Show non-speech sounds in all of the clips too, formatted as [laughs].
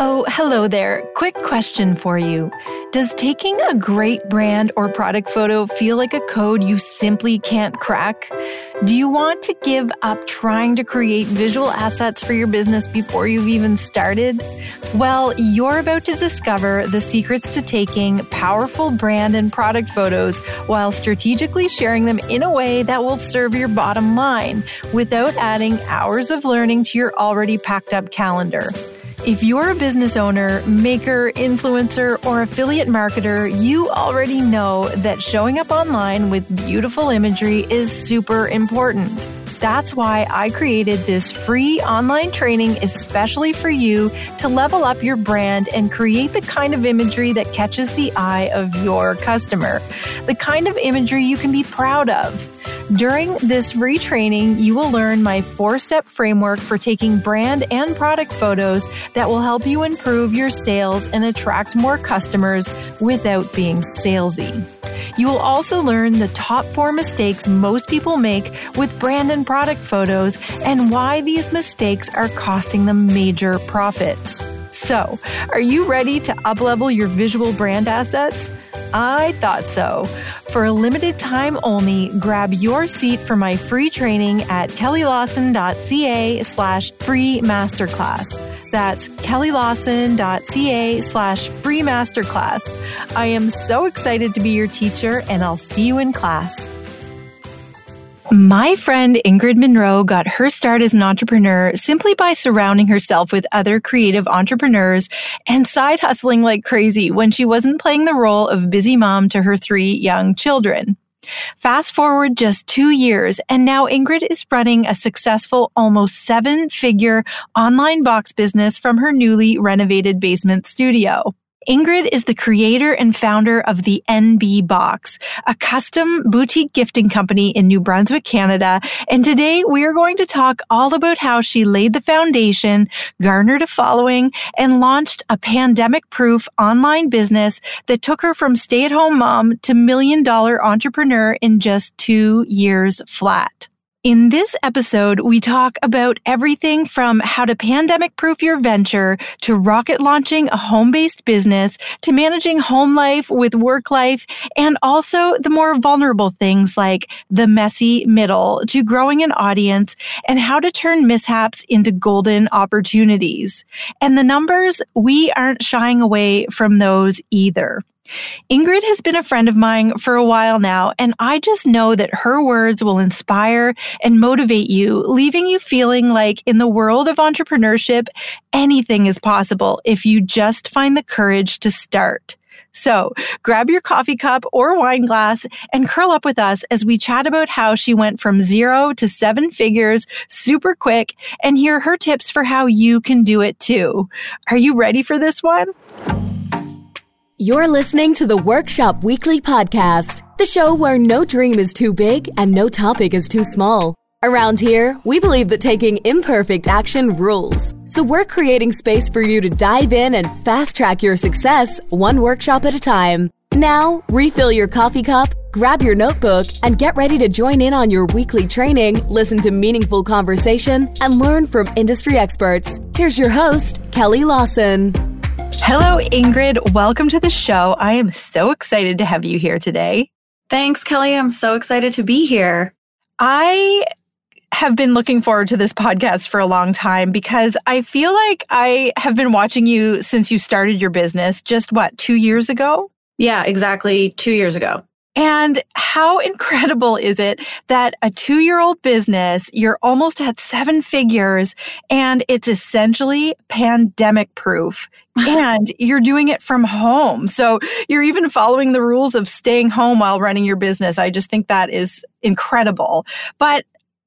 Oh, hello there. Quick question for you. Does taking a great brand or product photo feel like a code you simply can't crack? Do you want to give up trying to create visual assets for your business before you've even started? Well, you're about to discover the secrets to taking powerful brand and product photos while strategically sharing them in a way that will serve your bottom line without adding hours of learning to your already packed up calendar. If you're a business owner, maker, influencer, or affiliate marketer, you already know that showing up online with beautiful imagery is super important. That's why I created this free online training especially for you to level up your brand and create the kind of imagery that catches the eye of your customer, the kind of imagery you can be proud of. During this retraining, you will learn my four step framework for taking brand and product photos that will help you improve your sales and attract more customers without being salesy. You will also learn the top four mistakes most people make with brand and product photos and why these mistakes are costing them major profits. So, are you ready to uplevel your visual brand assets? I thought so. For a limited time only, grab your seat for my free training at kellylawson.ca slash free masterclass. That's kellylawson.ca slash free masterclass. I am so excited to be your teacher and I'll see you in class. My friend Ingrid Munroe got her start as an entrepreneur simply by surrounding herself with other creative entrepreneurs and side hustling like crazy when she wasn't playing the role of busy mom to her three young children. Fast forward just two years, and now Ingrid is running a successful almost seven figure online box business from her newly renovated basement studio. Ingrid is the creator and founder of the NB Box, a custom boutique gifting company in New Brunswick, Canada. And today we are going to talk all about how she laid the foundation, garnered a following, and launched a pandemic proof online business that took her from stay at home mom to million dollar entrepreneur in just two years flat. In this episode, we talk about everything from how to pandemic proof your venture to rocket launching a home based business to managing home life with work life and also the more vulnerable things like the messy middle to growing an audience and how to turn mishaps into golden opportunities. And the numbers, we aren't shying away from those either. Ingrid has been a friend of mine for a while now, and I just know that her words will inspire and motivate you, leaving you feeling like in the world of entrepreneurship, anything is possible if you just find the courage to start. So grab your coffee cup or wine glass and curl up with us as we chat about how she went from zero to seven figures super quick and hear her tips for how you can do it too. Are you ready for this one? You're listening to the Workshop Weekly Podcast, the show where no dream is too big and no topic is too small. Around here, we believe that taking imperfect action rules. So we're creating space for you to dive in and fast track your success one workshop at a time. Now, refill your coffee cup, grab your notebook, and get ready to join in on your weekly training, listen to meaningful conversation, and learn from industry experts. Here's your host, Kelly Lawson. Hello, Ingrid. Welcome to the show. I am so excited to have you here today. Thanks, Kelly. I'm so excited to be here. I have been looking forward to this podcast for a long time because I feel like I have been watching you since you started your business just what, two years ago? Yeah, exactly. Two years ago. And how [laughs] incredible is it that a two year old business, you're almost at seven figures and it's essentially pandemic proof [laughs] and you're doing it from home. So you're even following the rules of staying home while running your business. I just think that is incredible. But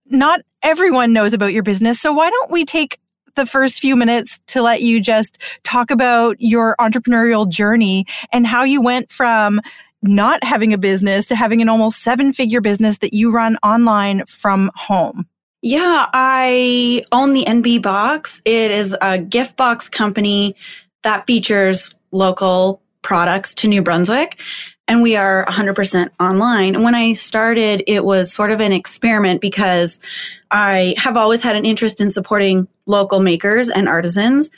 not everyone knows about your business. So why don't we take the first few minutes to let you just talk about your entrepreneurial journey and how you went from not having a business to having an almost seven figure business that you run online from home. Yeah, I own the NB Box. It is a gift box company that features local products to New Brunswick. And we are 100% online. And when I started, it was sort of an experiment because I have always had an interest in supporting local makers and artisans.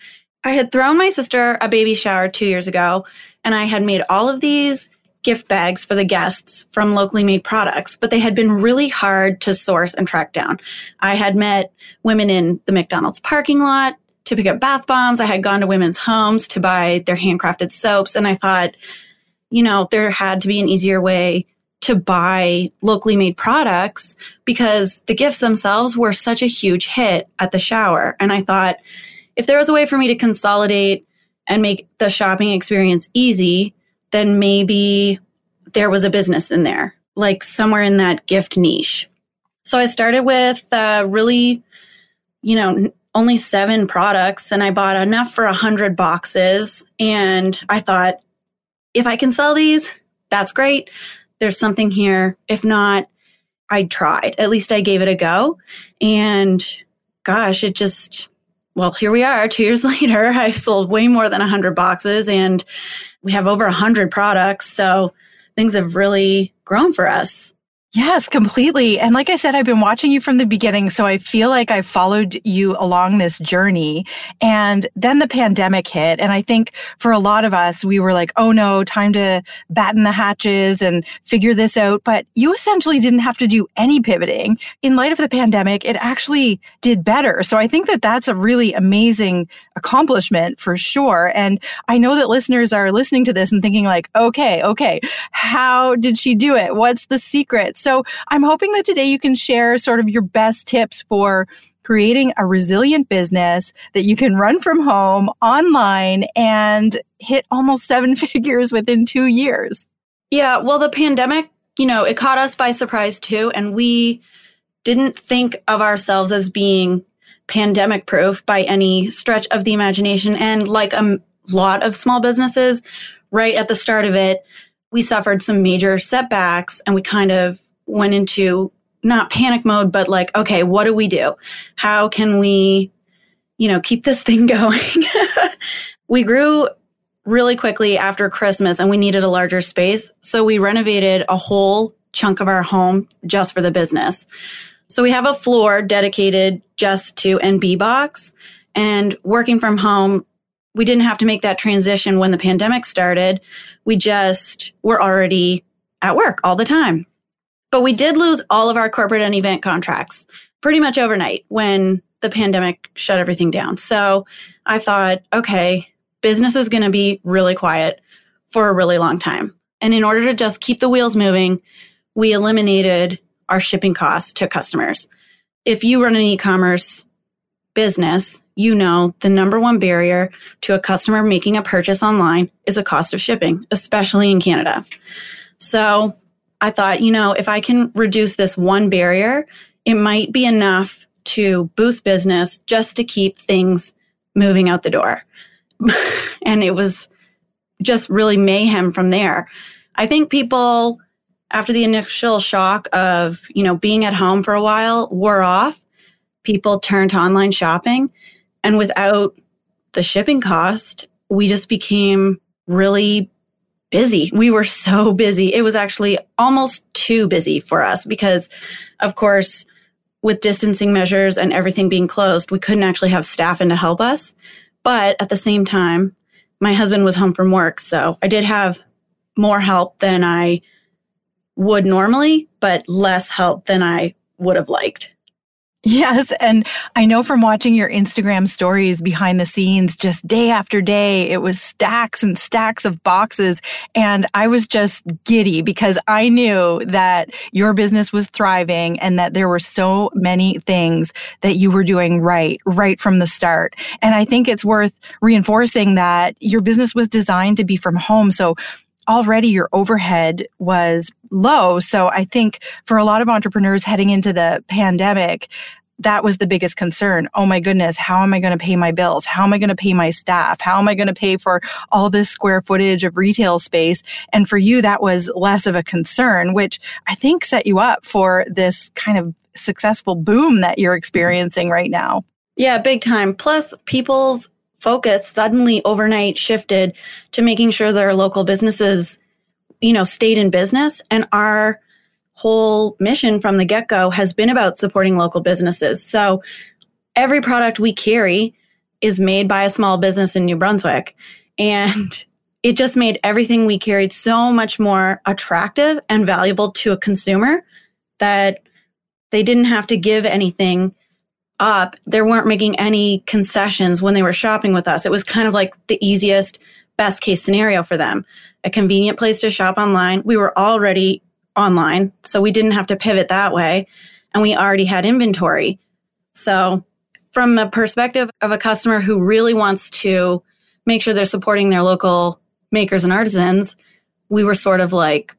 I had thrown my sister a baby shower two years ago, and I had made all of these gift bags for the guests from locally made products, but they had been really hard to source and track down. I had met women in the McDonald's parking lot to pick up bath bombs. I had gone to women's homes to buy their handcrafted soaps. And I thought, you know, there had to be an easier way to buy locally made products because the gifts themselves were such a huge hit at the shower. And I thought, if there was a way for me to consolidate and make the shopping experience easy, then maybe there was a business in there, like somewhere in that gift niche. So I started with uh, really, you know, only seven products and I bought enough for a hundred boxes. And I thought, if I can sell these, that's great. There's something here. If not, I tried. At least I gave it a go. And gosh, it just, well, here we are two years [laughs] later. I've sold way more than a hundred boxes and we have over a hundred products. So things have really grown for us. Yes, completely. And like I said, I've been watching you from the beginning. So I feel like I followed you along this journey. And then the pandemic hit. And I think for a lot of us, we were like, oh no, time to batten the hatches and figure this out. But you essentially didn't have to do any pivoting. In light of the pandemic, it actually did better. So I think that that's a really amazing accomplishment for sure. And I know that listeners are listening to this and thinking like, okay, okay, how did she do it? What's the secret? So I'm hoping that today you can share sort of your best tips for creating a resilient business that you can run from home online and hit almost seven [laughs] figures within two years. Yeah, well, the pandemic, you know, it caught us by surprise too. And we didn't think of ourselves as being pandemic proof by any stretch of the imagination. And like a lot of small businesses, right at the start of it, we suffered some major setbacks and we kind of went into not panic mode, but like, okay, what do we do? How can we, you know, keep this [laughs] thing going? [laughs] we grew really quickly after Christmas and we needed a larger space. So we renovated a whole chunk of our home just for the business. So we have a floor dedicated just to NB box and working from home. We didn't have to make that transition when the pandemic started. We just were already at work all the time. But we did lose all of our corporate and event contracts pretty much overnight when the pandemic shut everything down. So I thought, okay, business is going to be really quiet for a really long time. And in order to just keep the wheels moving, we eliminated our shipping costs to customers. If you run an e commerce business, you know the number one barrier to a customer making a purchase online is the cost of shipping, especially in Canada. So I thought, you know, if I can reduce this one barrier, it might be enough to boost business just to keep things moving out the door. [laughs] and it was just really mayhem from there. I think people, after the initial shock of, you know, being at home for a while wore off, people turned to online shopping. And without the shipping cost, we just became really busy. We were so busy. It was actually almost too busy for us because, of course, with distancing measures and everything being closed, we couldn't actually have staff in to help us. But at the same time, my husband was home from work. So I did have more help than I would normally, but less help than I would have liked. Yes. And I know from watching your Instagram stories behind the scenes, just day after day, it was stacks and stacks of boxes. And I was just giddy because I knew that your business was thriving and that there were so many things that you were doing right, right from the start. And I think it's worth reinforcing that your business was designed to be from home. So already your overhead was low. So I think for a lot of entrepreneurs heading into the pandemic, that was the biggest concern. Oh my goodness, how am I going to pay my bills? How am I going to pay my staff? How am I going to pay for all this square footage of retail space? And for you, that was less of a concern, which I think set you up for this kind of successful boom that you're experiencing right now. Yeah, big time. Plus, people's focus suddenly overnight shifted to making sure their local businesses, you know, stayed in business. And our whole mission from the get go has been about supporting local businesses. So every product we carry is made by a small business in New Brunswick. And it just made everything we carried so much more attractive and valuable to a consumer that they didn't have to give anything up. They weren't making any concessions when they were shopping with us. It was kind of like the easiest, best case scenario for them. A convenient place to shop online. We were already online, so we didn't have to pivot that way. And we already had inventory. So, from a perspective of a customer who really wants to make sure they're supporting their local makers and artisans, we were sort of like,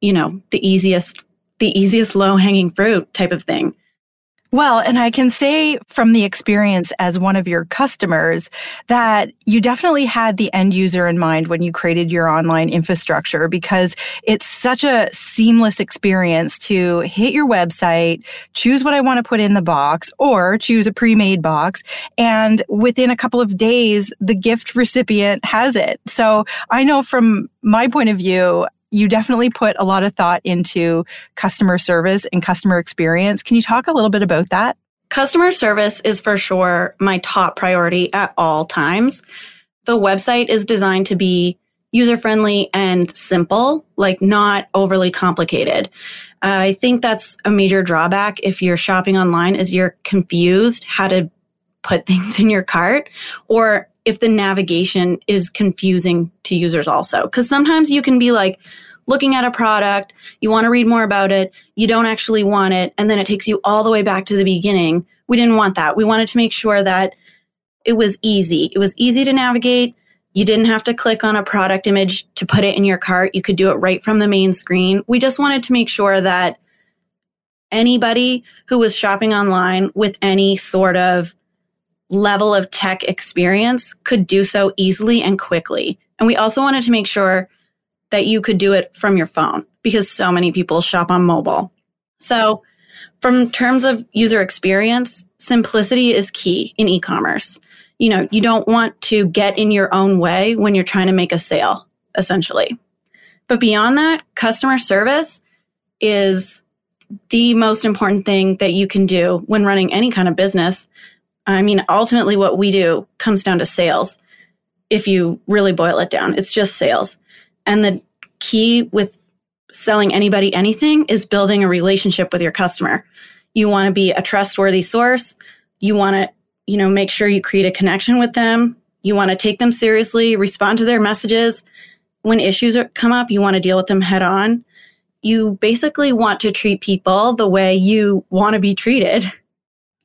you know, the easiest, the easiest low hanging fruit type of thing. Well, and I can say from the experience as one of your customers that you definitely had the end user in mind when you created your online infrastructure because it's such a seamless experience to hit your website, choose what I want to put in the box, or choose a pre made box. And within a couple of days, the gift recipient has it. So I know from my point of view, you definitely put a lot of thought into customer service and customer experience. Can you talk a little bit about that? Customer service is for sure my top priority at all times. The website is designed to be user friendly and simple, like not overly complicated. I think that's a major drawback if you're shopping online is you're confused how to put [laughs] things in your cart or if the navigation is confusing to users also. Because sometimes you can be like looking at a product, you want to read more about it, you don't actually want it, and then it takes you all the way back to the beginning. We didn't want that. We wanted to make sure that it was easy. It was easy to navigate. You didn't have to click on a product image to put it in your cart. You could do it right from the main screen. We just wanted to make sure that anybody who was shopping online with any sort of level of tech experience could do so easily and quickly. And we also wanted to make sure that you could do it from your phone because so many people shop on mobile. So, from terms of user experience, simplicity is key in e-commerce. You know, you don't want to get in your own way when you're trying to make a sale, essentially. But beyond that, customer service is the most important thing that you can do when running any kind of business I mean, ultimately, what we do comes down to sales. If you really boil it down, it's just sales. And the key with selling anybody anything is building a relationship with your customer. You want to be a trustworthy source. You want to, you know, make sure you create a connection with them. You want to take them seriously, respond to their messages. When issues come up, you want to deal with them head on. You basically want to treat people the way you want to be treated.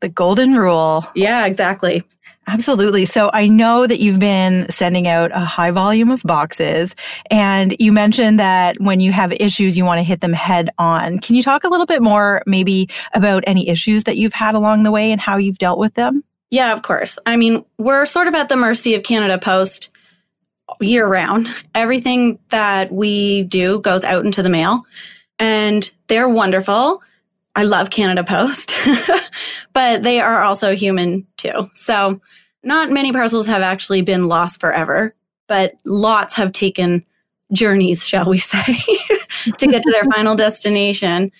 The golden rule. Yeah, exactly. Absolutely. So I know that you've been sending out a high volume of boxes and you mentioned that when you have issues, you want to hit them head on. Can you talk a little bit more maybe about any issues that you've had along the way and how you've dealt with them? Yeah, of course. I mean, we're sort of at the mercy of Canada Post year round. Everything that we do goes out into the mail and they're wonderful. I love Canada Post, [laughs] but they are also human too. So not many parcels have actually been lost forever, but lots have taken journeys, shall we [laughs] say, to get to their [laughs] final destination.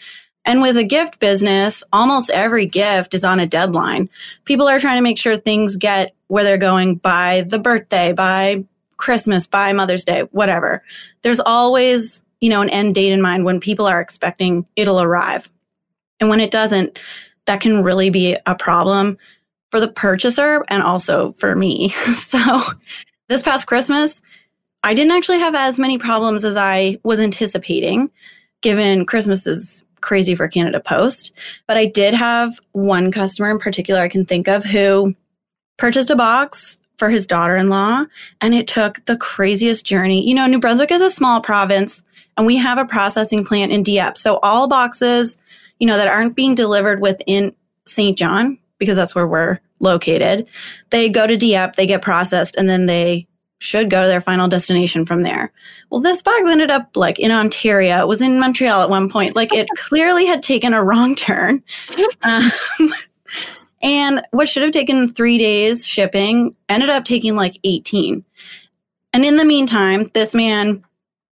And with a gift business, almost every gift is on a deadline. People are trying to make sure things get where they're going by the birthday, by Christmas, by Mother's Day, whatever. There's always, you know, an end date in mind when people are expecting it'll arrive. And when it doesn't, that can really be a problem for the purchaser and also for me. [laughs] so this past Christmas, I didn't actually have as many problems as I was anticipating, given Christmas is crazy for Canada Post. But I did have one customer in particular I can think of who purchased a box for his daughter in law, and it took the craziest journey. You know, New Brunswick is a small province, and we have a processing plant in Dieppe. So all boxes you know, that aren't being delivered within Saint John, because that's where we're located, they go to Dieppe, they get processed, and then they should go to their final destination from there. Well, this box ended up like in Ontario. It was in Montreal at one point. Like it [laughs] clearly had taken a wrong turn. [laughs] Um, and what should have taken three days shipping ended up taking like 18. And in the meantime, this man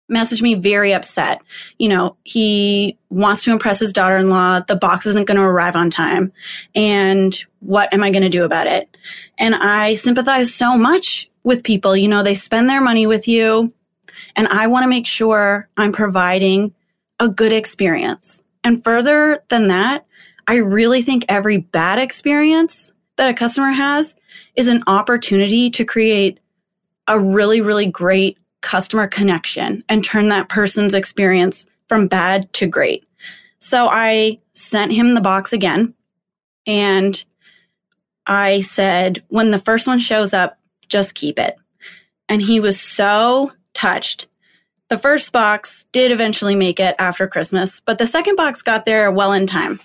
messaged me very upset. You know, he wants to impress his daughter in law. The box isn't going to arrive on time. And what am I going to do about it? And I sympathize so much with people. You know, they spend their money with you. And I want to make sure I'm providing a good experience. And further than that, I really think every bad experience that a customer has is an opportunity to create a really, really great customer connection and turn that person's experience from bad to great. So I sent him the box again and I said, when the first one shows up, just keep it. And he was so touched. The first box did eventually make it after Christmas, but the second box got there well in time.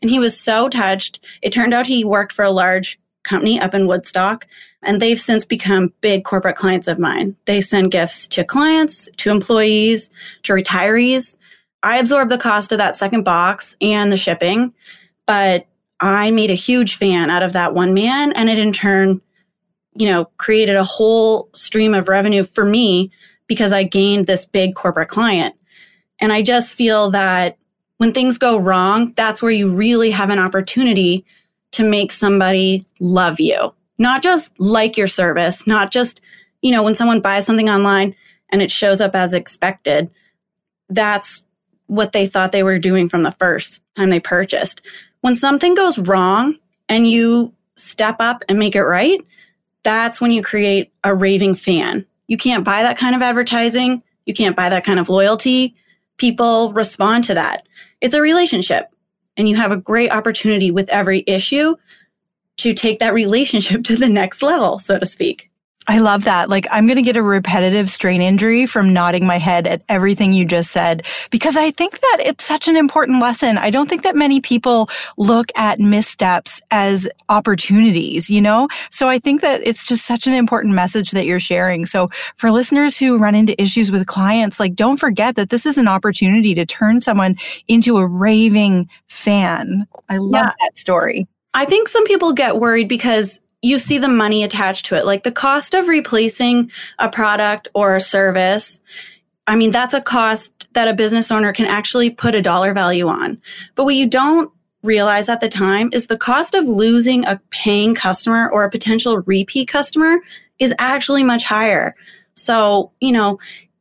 And he was so touched. It turned out he worked for a large company up in Woodstock, and they've since become big corporate clients of mine. They send gifts to clients, to employees, to retirees. I absorb the cost of that second box and the shipping, but I made a huge fan out of that one man, and it in turn, you know, created a whole stream of revenue for me because I gained this big corporate client. And I just feel that when things go wrong, that's where you really have an opportunity to make somebody love you, not just like your service, not just, you know, when someone buys something online and it shows up as expected, that's what they thought they were doing from the first time they purchased. When something goes wrong and you step up and make it right, that's when you create a raving fan. You can't buy that kind of advertising. You can't buy that kind of loyalty. People respond to that. It's a relationship and you have a great opportunity with every issue to take that relationship [laughs] to the next level, so to speak. I love that. Like, I'm going to get a repetitive strain injury from nodding my head at everything you just said because I think that it's such an important lesson. I don't think that many people look at missteps as opportunities, you know? So I think that it's just such an important message that you're sharing. So for listeners who run into issues with clients, like, don't forget that this is an opportunity to turn someone into a raving fan. I love yeah. that story. I think some people get worried because you see the money attached to it. Like the cost of replacing a product or a service. I mean, that's a cost that a business owner can actually put a dollar value on. But what you don't realize at the time is the cost of losing a paying customer or a potential repeat customer is actually much higher. So, you know,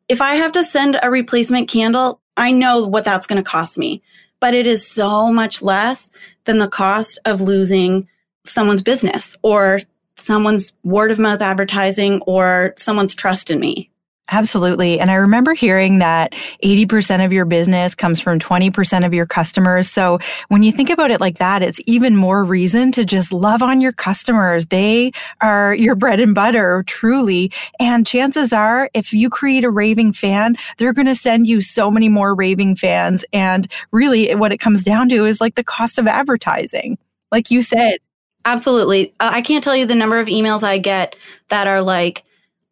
if I have to send a replacement candle, I know what that's going to cost me, but it is so much less than the cost of losing someone's business or someone's word of mouth advertising or someone's trust in me. Absolutely. And I remember hearing that 80% of your business comes from 20% of your customers. So when you think about it like that, it's even more reason to just love on your customers. They are your bread and butter, truly. And chances are, if you create a raving fan, they're going to send you so many more raving fans. And really what it comes down to is like the cost of advertising. Like you said, Absolutely. Uh, I can't tell you the number of emails I get that are like,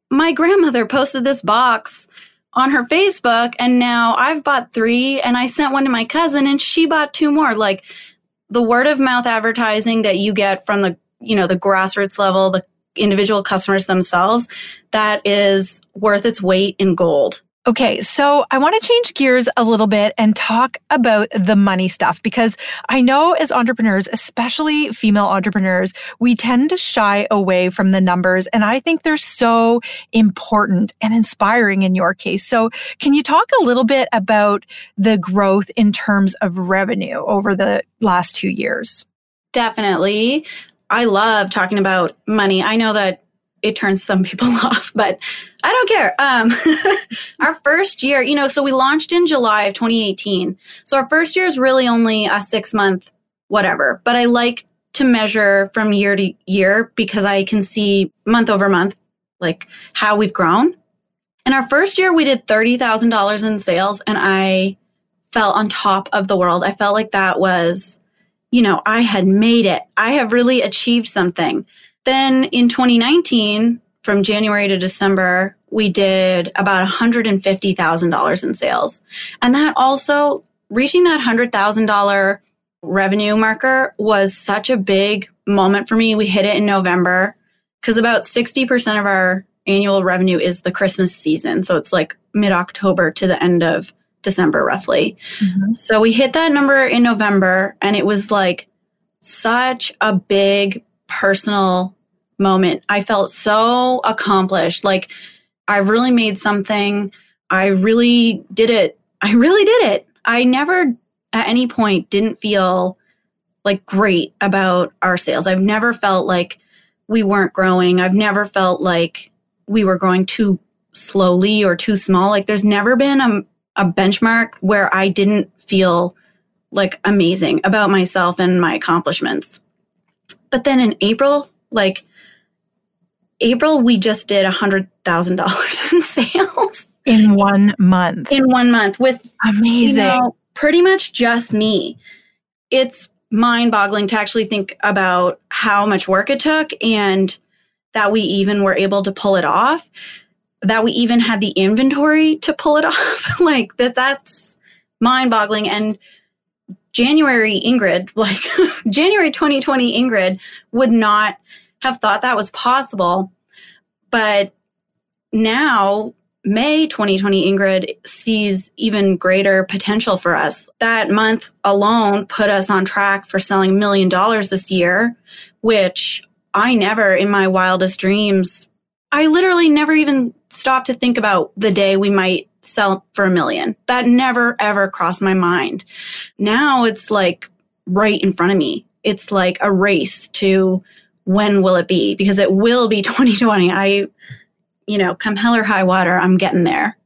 my grandmother posted this box on her Facebook and now I've bought three and I sent one to my cousin and she bought two more. Like the word of mouth advertising that you get from the, you know, the grassroots level, the individual customers themselves, that is worth its weight in gold. Okay, so I want to change gears a little bit and talk about the money stuff because I know as entrepreneurs, especially female entrepreneurs, we tend to shy away from the numbers. And I think they're so important and inspiring in your case. So, can you talk a little bit about the growth in terms of revenue over the last two years? Definitely. I love talking about money. I know that it turns some [laughs] people off, but I don't care. Um, [laughs] our first year, you know, so we launched in July of 2018. So our first year is really only a six month whatever, but I like to measure from year to year because I can see month over month, like how we've grown. In our first year, we did $30,000 in sales and I felt on top of the world. I felt like that was, you know, I had made it. I have really achieved something. Then in 2019, from January to December, we did about $150,000 in sales. And that also, reaching that $100,000 revenue marker was such a big moment for me. We hit it in November because about 60% of our annual revenue is the Christmas season. So it's like mid October to the end of December, roughly. Mm-hmm. So we hit that number in November, and it was like such a big personal moment. I felt so accomplished. Like I really made something. I really did it. I really did it. I never at any point didn't feel like great about our sales. I've never felt like we weren't growing. I've never felt like we were growing too slowly or too small. Like there's never been a, a benchmark where I didn't feel like amazing about myself and my accomplishments. But then in April, like April, we just did a hundred thousand dollars [laughs] in sales in one month. In one month with amazing, you know, pretty much just me. It's mind boggling to actually think about how much work it took and that we even were able to pull it off, that we even had the inventory to pull it [laughs] off. like that, that's mind boggling. And January Ingrid, [laughs] like January 2020 Ingrid would not have thought that was possible. But now May 2020 Ingrid sees even greater potential for us. That month alone put us on track for selling a million dollars this year, which I never in my wildest dreams, I literally never even stopped to think about the day we might sell for a million. That never ever crossed my mind. Now it's like right in front of me. It's like a race to when will it be? Because it will be [laughs] 2020. I you know, come hell or high water, I'm getting there.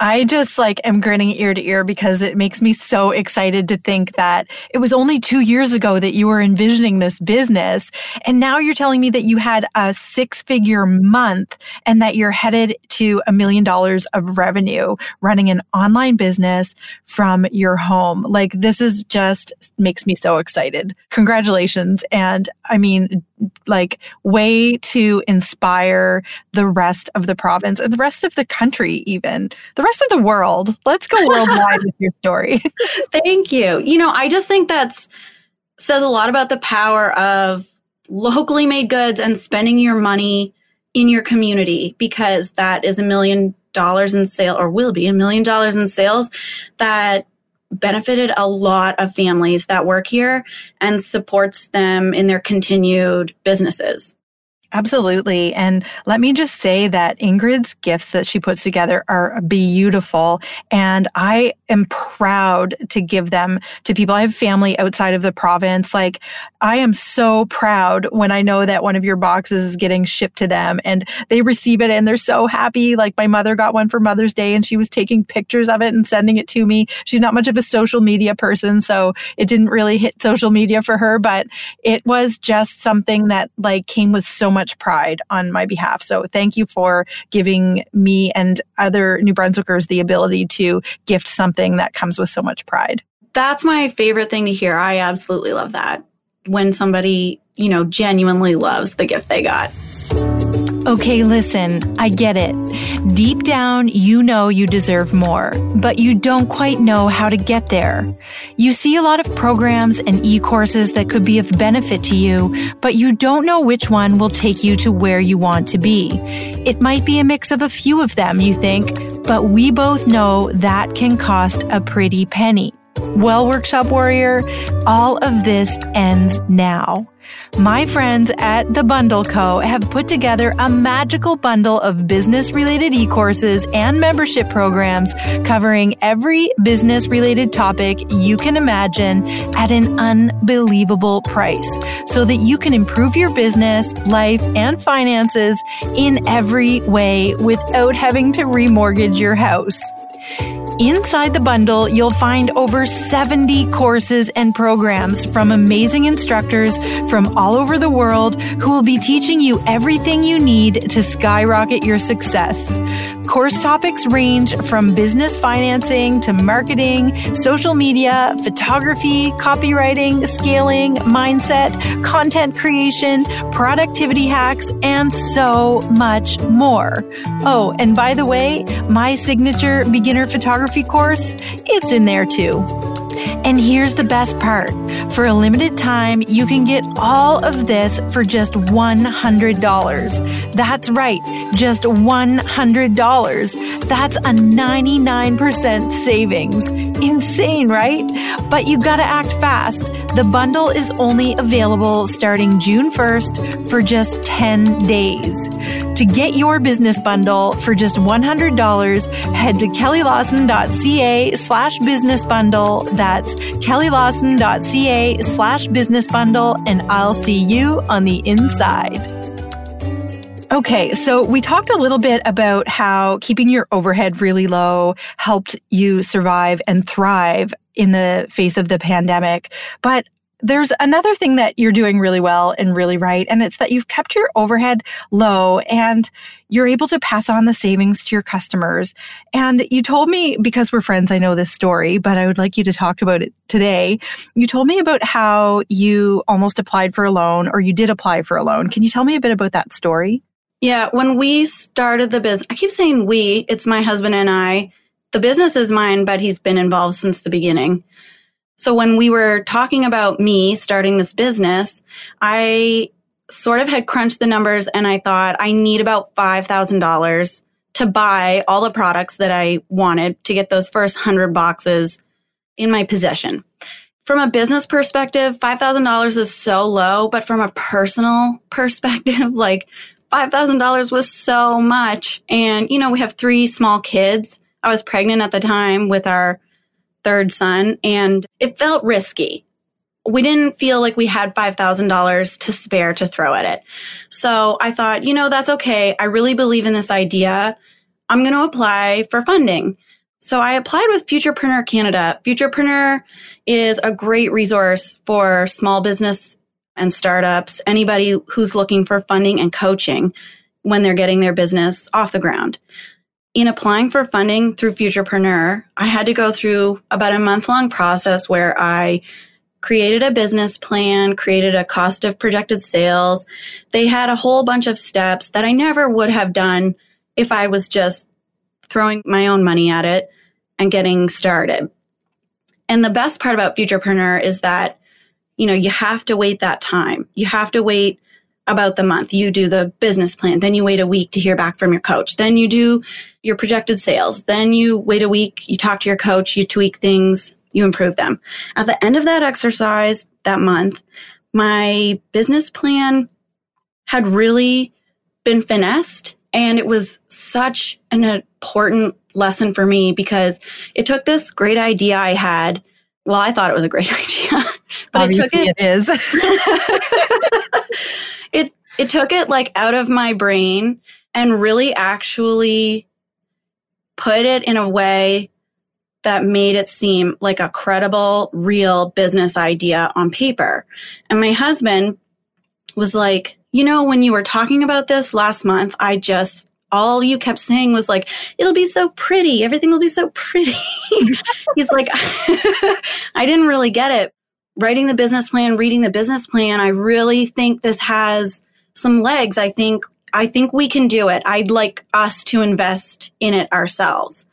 I just like am grinning ear to ear because it makes me so excited to think that it was only two years ago that you were envisioning this business. And now you're telling me that you had a six figure month and that you're headed to a million dollars of revenue running an online business from your home. Like this is just makes me so excited. Congratulations. And I mean, like way to inspire the rest of the province and the rest of the country, even the rest of the world. Let's go worldwide with your story. [laughs] Thank you. You know, I just think that's says a lot about the power of locally made goods and spending your money in your community because that is a million dollars in sale or will be a million dollars in sales that benefited a lot of families that work here and supports them in their continued businesses. Absolutely. And let me just say that Ingrid's gifts that she puts together are beautiful. And I am proud to give them to people. I have family outside of the province. Like, I am so proud when I know that one of your boxes is getting shipped to them and they receive it and they're so happy. Like, my mother got one for Mother's Day and she was taking pictures of it and sending it to me. She's not much of a social media person, so it didn't really hit social media for her, but it was just something that like came with so much much pride on my behalf. So thank you for giving me and other New Brunswickers the ability to gift something that comes with so much pride. That's my favorite thing to hear. I absolutely love that when somebody, you know, genuinely loves the gift they got. Okay, listen, I get it. Deep down, you know you deserve more, but you don't quite know how to get there. You see a lot of programs and e-courses that could be of benefit to you, but you don't know which one will take you to where you want to be. It might be a mix of a few of them, you think, but we both know that can cost a pretty penny. Well, Workshop Warrior, all of this ends now. My friends at The Bundle Co. have put together a magical bundle of business related e courses and membership programs covering every business related topic you can imagine at an unbelievable price so that you can improve your business, life, and finances in every way without having to remortgage your house. Inside the bundle, you'll find over 70 courses and programs from amazing instructors from all over the world who will be teaching you everything you need to skyrocket your success. Course topics range from business financing to marketing, social media, photography, copywriting, scaling, mindset, content creation, productivity hacks, and so much more. Oh, and by the way, my signature beginner photography course, it's in there too. And here's the best part. For a limited time, you can get all of this for just $100. That's right, just $100. That's a 99% savings. Insane, right? But you gotta act fast. The bundle is only available starting June 1st for just 10 days. To get your business bundle for just $100, head to kellylawson.ca slash business bundle. That's kellylawson.ca slash business bundle, and I'll see you on the inside. Okay, so we talked a little bit about how keeping your overhead really low helped you survive and thrive in the face of the pandemic. But there's another thing that you're doing really well and really right, and it's that you've kept your overhead low and you're able to pass on the savings to your customers. And you told me, because we're friends, I know this story, but I would like you to talk about it today. You told me about how you almost applied for a loan or you did apply for a loan. Can you tell me a bit about that story? Yeah, when we started the business, I keep saying we, it's my husband and I. The business is mine, but he's been involved since the beginning. So when we were talking about me starting this business, I sort of had crunched the numbers and I thought I need about $5,000 to buy all the products that I wanted to get those first 100 boxes in my possession. From a business perspective, $5,000 is so low, but from a personal [laughs] perspective, like $5,000 was so much. And, you know, we have three small kids. I was pregnant at the time with our third son, and it felt risky. We didn't feel like we had $5,000 to spare to throw at it. So I thought, you know, that's okay. I really believe in this idea. I'm going to apply for funding. So I applied with Futurepreneur Canada. Futurepreneur is a great resource for small business and startups, anybody who's looking for funding and coaching when they're getting their business off the ground in applying for funding through Futurepreneur, I had to go through about a month long process where I created a business plan, created a cost of projected sales. They had a whole bunch of steps that I never would have done if I was just throwing my own money at it and getting started. And the best part about Futurepreneur is that, you know, you have to wait that time. You have to wait about the month. You do the business plan. Then you wait a week to hear back from your coach. Then you do your projected sales. Then you wait a week, you talk to your coach, you tweak things, you improve them. At the end of that exercise that month, my business plan had really been finessed. And it was such an important lesson for me because it took this great idea I had. Well, I thought it was a great [laughs] idea, but Obviously it took it. It is. [laughs] it it took it like out of my brain and really actually put it in a way that made it seem like a credible, real business idea on paper. And my husband was like, you know, when you were talking about this last month, I just, all you kept saying was like, it'll be so pretty. Everything will be so pretty. [laughs] He's like, [laughs] I didn't really get it. Writing the business plan, reading the business plan, I really think this has some legs. I think I think we can do it. I'd like us to invest in it ourselves.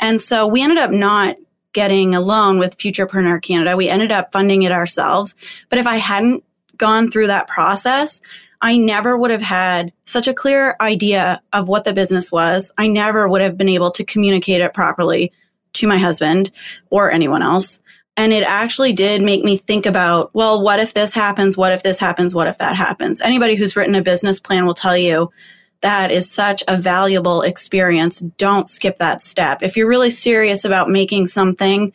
And so we ended up not getting a loan with Futurepreneur Canada. We ended up funding it ourselves. But if I hadn't gone through that process, I never would have had such a clear idea of what the business was. I never would have been able to communicate it properly to my husband or anyone else. And it actually did make me think about, well, what if this happens? What if this happens? What if that happens? Anybody who's written a business plan will tell you that is such a valuable experience. Don't skip that step. If you're really serious about making something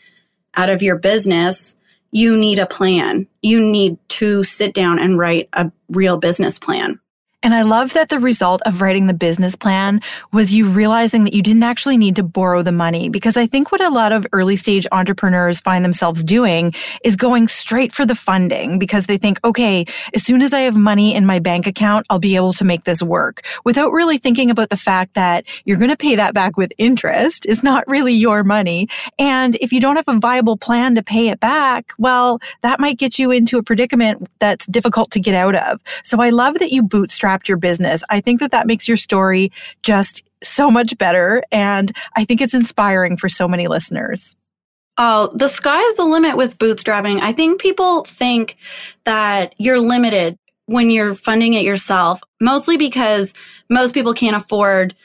out of your business, you need a plan. You need to sit down and write a real business plan. And I love that the result of writing the business plan was you realizing that you didn't actually need to borrow the money. Because I think what a lot of early stage entrepreneurs find themselves doing is going straight for the funding because they think, okay, as soon as I have money in my bank account, I'll be able to make this work without really thinking about the fact that you're going to pay that back with interest. It's not really your money. And if you don't have a viable plan to pay it back, well, that might get you into a predicament that's difficult to get out of. So I love that you bootstrap your business. I think that that makes your story just so much better. And I think it's inspiring for so many listeners. Oh, the sky's the limit with bootstrapping. I think people think that you're limited when you're funding it yourself, mostly because most people can't afford,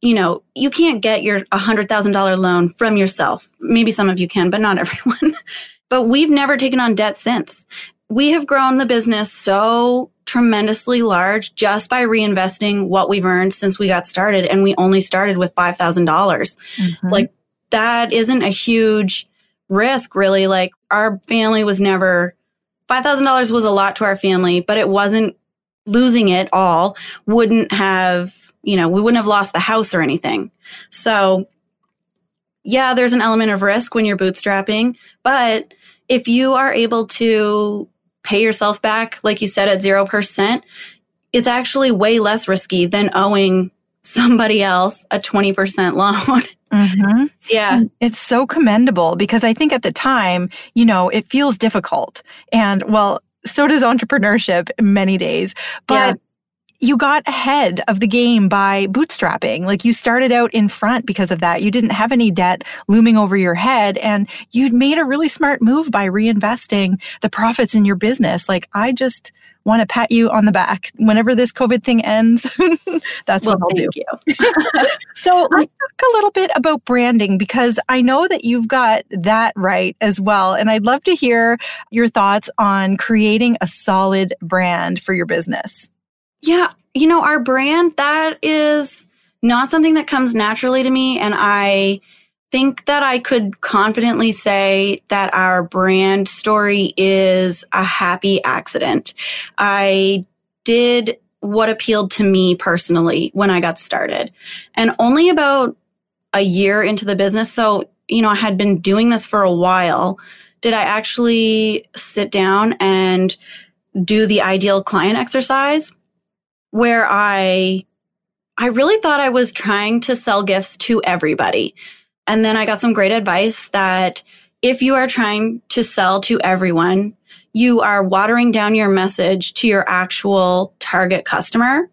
you know, you can't get your $100,000 loan from yourself. Maybe some of you can, but not [laughs] everyone. but we've never taken on debt since. We have grown the business so tremendously large just by reinvesting what we've earned since we got started. And we only started with $5,000. mm-hmm. Like that isn't a huge risk really. Like our family was never, $5,000 was a lot to our family, but it wasn't losing it all wouldn't have, you know, we wouldn't have lost the house or anything. So yeah, there's an element of risk when you're bootstrapping, but if you are able to pay yourself back, like you said, at 0%, it's actually way less risky than owing somebody else a 20% loan. [laughs] Mm-hmm. Yeah. It's so commendable because I think at the time, you know, it feels difficult. And well, so does entrepreneurship many days. But yeah you got ahead of the game by bootstrapping. Like you started out in front because of that. You didn't have any debt looming over your head and you'd made a really smart move by reinvesting the profits in your business. Like I just want to pat you on the back. Whenever this COVID thing ends, [laughs] that's well, what I'll do. You. [laughs] so [laughs] let's talk a little bit about branding because I know that you've got that right as well. And I'd love to hear your thoughts on creating a solid brand for your business. Yeah, you know, our brand, that is not something that comes naturally to me. And I think that I could confidently say that our brand story is a happy accident. I did what appealed to me personally when I got started. And only about a year into the business, so, you know, I had been doing this for a while, did I actually sit down and do the ideal client exercise where I I really thought I was trying to sell gifts to everybody. And then I got some great advice that if you are trying to sell to everyone, you are watering down your message to your actual target customer.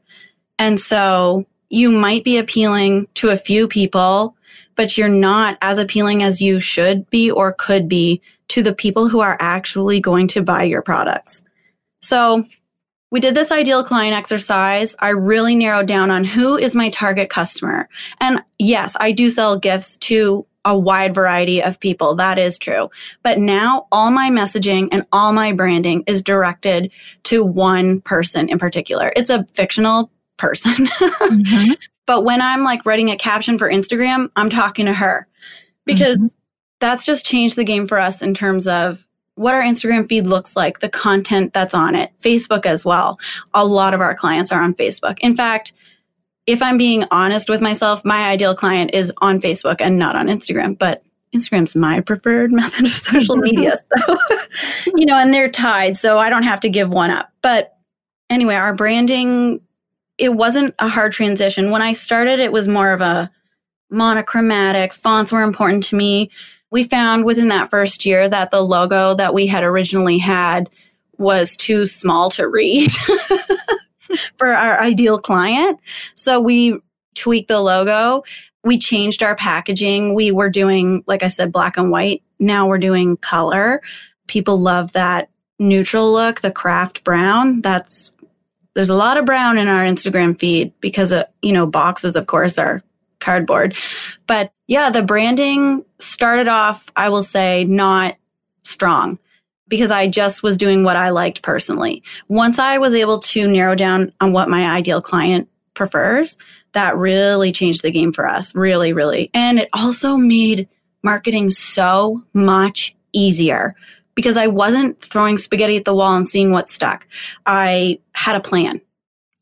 And so you might be appealing to a few people, but you're not as appealing as you should be or could be to the people who are actually going to buy your products. So we did this ideal client exercise. I really narrowed down on who is my target customer. And yes, I do sell gifts to a wide variety of people. That is true. But now all my messaging and all my branding is directed to one person in particular. It's a fictional person. mm-hmm. [laughs] But when I'm like writing a caption for Instagram, I'm talking to her because mm-hmm. that's just changed the game for us in terms of what our Instagram feed looks like, the content that's on it, Facebook as well. A lot of our clients are on Facebook. In fact, if I'm being honest with myself, my ideal client is on Facebook and not on Instagram, but Instagram's my preferred [laughs] method of social media. So, [laughs] you know, and they're tied, so I don't have to give one up. But anyway, our branding, it wasn't a hard transition. When I started, it was more of a monochromatic, fonts were important to me we found within that first year that the logo that we had originally had was too small to read [laughs] for our ideal client. So we tweaked the logo. We changed our packaging. We were doing, like I said, black and white. Now we're doing color. People love that neutral look, the craft brown. That's there's a lot of brown in our Instagram feed because of, you know, boxes of course are cardboard. But yeah, the branding started off, I will say, not strong because I just was doing what I liked personally. Once I was able to narrow down on what my ideal client prefers, that really changed the game for us. Really, really. And it also made marketing so much easier because I wasn't throwing spaghetti at the wall and seeing what stuck. I had a plan.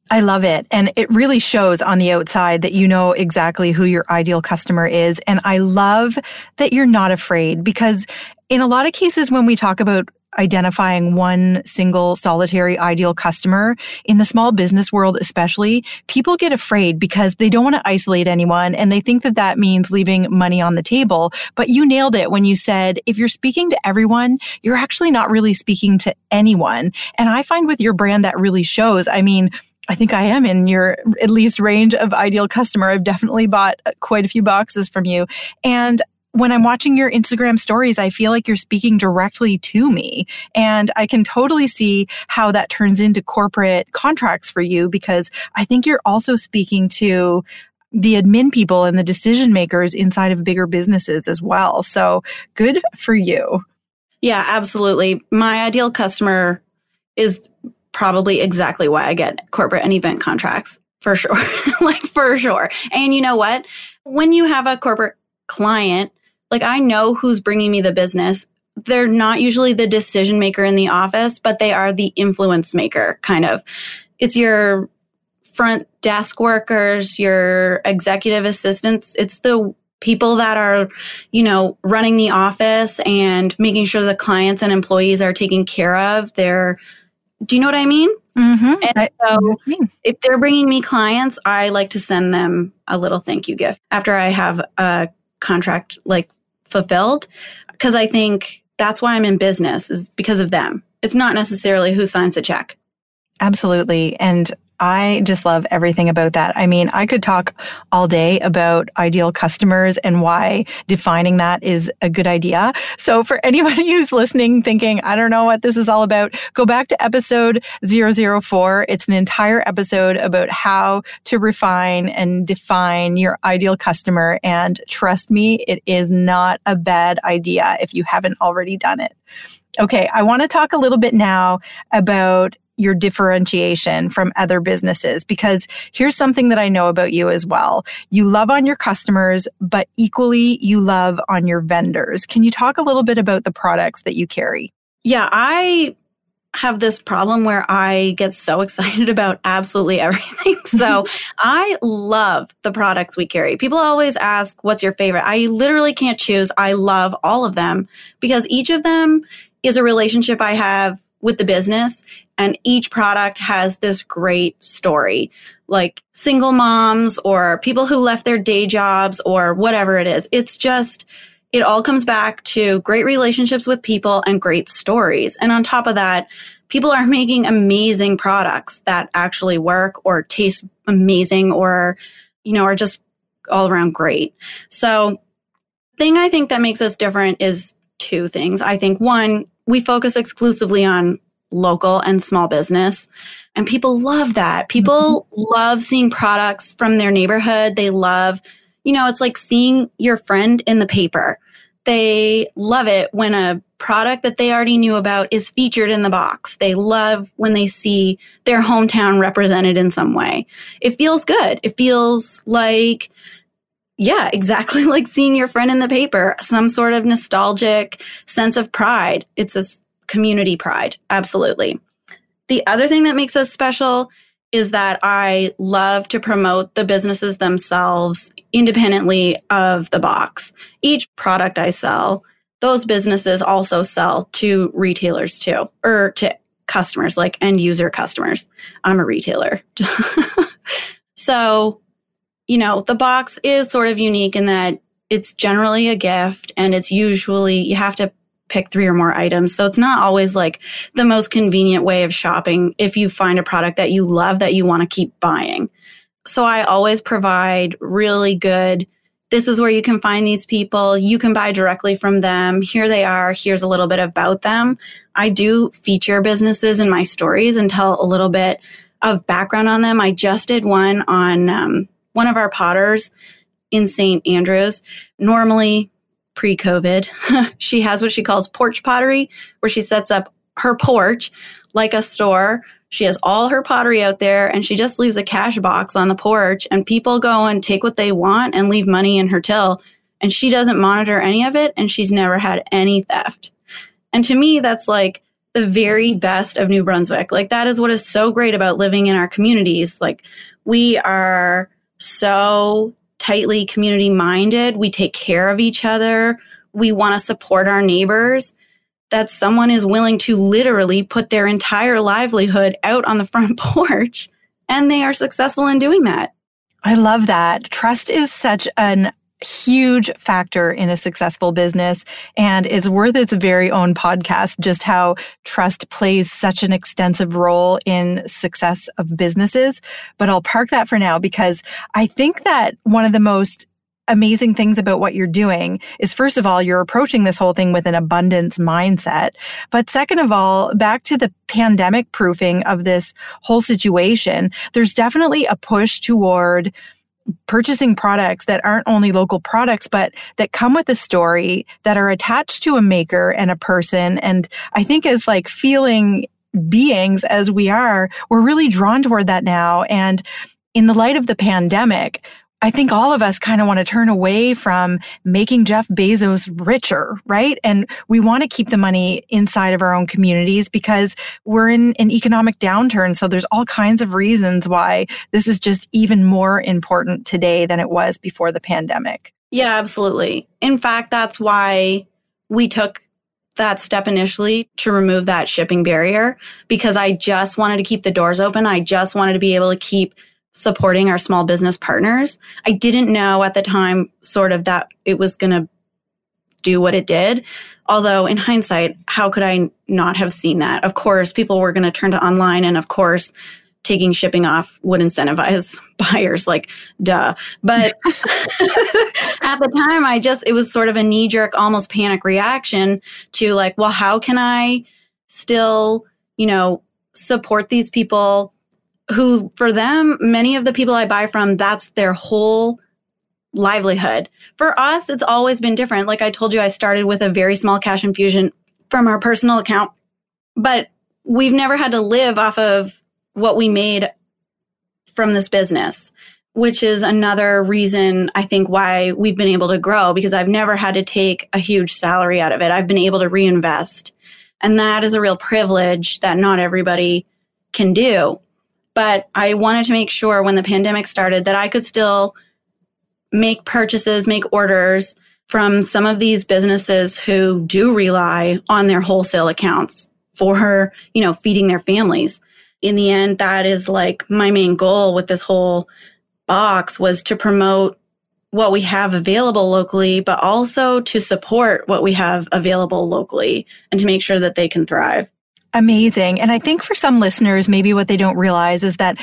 I love it. And it really shows on the outside that you know exactly who your ideal customer is. And I love that you're not afraid because in a lot of cases, when we talk about identifying one single solitary ideal customer in the small business world, especially, people get afraid because they don't want to isolate anyone and they think that that means leaving money on the table. But you nailed it when you said if you're speaking to everyone, you're actually not really speaking to anyone. And I find with your brand that really shows. I mean, I think I am in your at least range of ideal customer. I've definitely bought uh, quite a few boxes from you. And when I'm watching your Instagram stories, I feel like you're speaking directly to me. And I can totally see how that turns into corporate contracts for you because I think you're also speaking to the admin people and the decision makers inside of bigger businesses as well. So good for you. Yeah, absolutely. My ideal customer is probably exactly why I get corporate and event contracts for sure. [laughs] like for sure. And you know what? When you have a corporate client, like I know who's bringing me the business. They're not usually the decision maker in the office, but they are the influence maker kind of. It's your front desk workers, your executive assistants. It's the people that are, you know, running the office and making sure the clients and employees are taken care of. They're, do you know what I mean? Mm-hmm. And so if they're bringing me clients, I like to send them a little thank you gift after I have a contract like fulfilled. Cause I think that's why I'm in business is because of them. It's not necessarily who signs the check. Absolutely. And I just love everything about that. I mean, I could talk all day about ideal customers and why defining that is a good idea. So for [laughs] anybody who's listening thinking, I don't know what this is all about, go back to episode 004. It's an entire episode about how to refine and define your ideal customer. And trust me, it is not a bad idea if you haven't already done it. Okay, I want to talk a little bit now about your differentiation from other businesses because here's something that I know about you as well. You love on your customers, but equally you love on your vendors. Can you talk a little bit about the products that you carry? Yeah, I have this problem where I get so [laughs] excited about absolutely everything. So [laughs] I love the products we carry. People always ask, what's your favorite? I literally can't choose. I love all of them because each of them is a relationship I have with the business and each product has this great story. Like single moms or people who left their day jobs or whatever it is. It's just it all comes back to great relationships with people and great stories. And on top of that people are [laughs] making amazing products that actually work or taste amazing or you know are just all around great. So thing i think that makes us different is two things. I think one we focus exclusively on local and small business. And people love that. People mm-hmm. love seeing products from their neighborhood. They love, you know, it's like seeing your friend in the paper. They love it when a product that they already knew about is featured in the box. They love when they see their hometown represented in some way. It feels good. It feels like, yeah, exactly [laughs] like seeing your friend in the paper, some sort of nostalgic sense of pride. It's a community pride. Absolutely. The other thing that makes us special is that I love to promote the businesses themselves independently of the box. Each product I sell, those businesses also sell to retailers too, or to customers, like end user customers. I'm a retailer. [laughs] so, you know, the box is sort of unique in that it's generally a gift and it's usually, you have to pick three or more items. So it's not always like the most convenient way of shopping if you find a product that you love that you want to keep buying. So I always provide really good this is where you can find these people. You can buy directly from them. Here they are. Here's a little bit about them. I do feature businesses in my stories and tell a little bit of background on them. I just did one on um, one of our potters in St. Andrews. Normally, pre COVID. [laughs] she has what she calls porch pottery, where she sets up her porch like a store. She has all her pottery out there and she just leaves a cash box on the porch and people go and take what they want and leave money in her till. And she doesn't monitor any of it and she's never had any theft. And to me, that's like the very best of New Brunswick. Like that is what is so great about living in our communities. Like we are so tightly community minded. We take care of each other. We want to support our neighbors. That someone is willing to literally put their entire livelihood out on the front [laughs] porch and they are successful in doing that. I love that. Trust is such an huge factor in a successful business and it's worth its very own podcast just how trust plays such an extensive role in success of businesses but I'll park that for now because I think that one of the most amazing things about what you're doing is first of all, you're approaching this whole thing with an abundance mindset. But second of all, back to the pandemic proofing of this whole situation, there's definitely a push toward purchasing products that aren't only local products, but that come with a story that are attached to a maker and a person. And I think as like feeling beings as we are, we're really drawn toward that now. And in the light of the pandemic, I think all of us kind of want to turn away from making Jeff Bezos richer, right? And we want to keep the money inside of our own communities because we're in an economic downturn. So there's all kinds of reasons why this is just even more important today than it was before the pandemic. Yeah, absolutely. In fact, that's why we took that step initially to remove that shipping barrier because I just wanted to keep the doors open. I just wanted to be able to keep supporting our small business partners. I didn't know at the time sort of that it was going to do what it did. Although in hindsight, how could I not have seen that? Of course, people were going to turn to online and of course, taking shipping off would incentivize [laughs] buyers like duh. But [laughs] at the time, I just it was sort of a knee jerk almost panic reaction to like, well, how can I still, you know, support these people who for them, many of the people I buy from, that's their whole livelihood. For us, it's always been different. Like I told you, I started with a very small cash infusion from our personal account, but we've never had to live off of what we made from this business, which is another reason I think why we've been able to grow because I've never had to take a huge salary out of it. I've been able to reinvest. And that is a real privilege that not everybody can do. But I wanted to make sure when the pandemic started that I could still make purchases, make orders from some of these businesses who do rely on their wholesale accounts for, you know, feeding their families. In the end, that is like my main goal with this whole box was to promote what we have available locally, but also to support what we have available locally and to make sure that they can thrive. Amazing. And I think for some listeners, maybe what they don't realize is that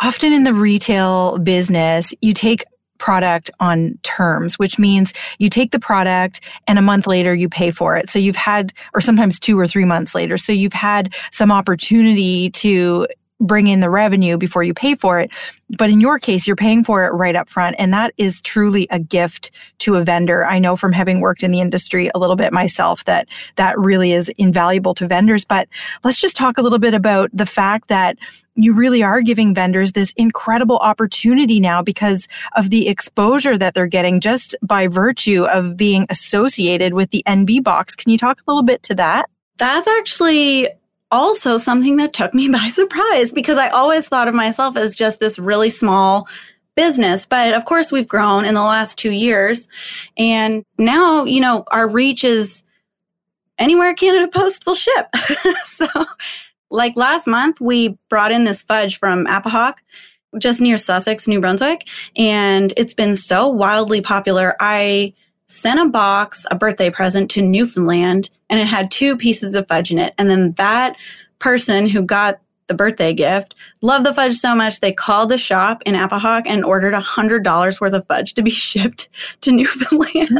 often in the retail business, you take product on terms, which means you take the product and a month later you pay for it. So you've had, or sometimes two or three months later. So you've had some opportunity to bring in the revenue before you pay for it. But in your case, you're paying for it right up front. And that is truly a gift to a vendor. I know from having worked in the industry a little bit myself that that really is invaluable to vendors. But let's just talk a little bit about the fact that you really are giving vendors this incredible opportunity now because of the exposure that they're getting just by virtue of being associated with the NB box. Can you talk a little bit to that? That's actually also something that took me [laughs] by surprise because I always thought of myself as just this really small business. But of course, we've grown in the last two years. And now, you know, our reach is anywhere Canada Post will ship. [laughs] so, like last month, we brought in this fudge from Apohaqui just near Sussex, New Brunswick. And it's been so wildly popular. I sent a box, a birthday present to Newfoundland, and it had two pieces of fudge in it. And then that person who got the birthday gift loved the fudge so much they called the shop in Apohaqui and ordered a hundred dollars worth of fudge to be [laughs] shipped to Newfoundland.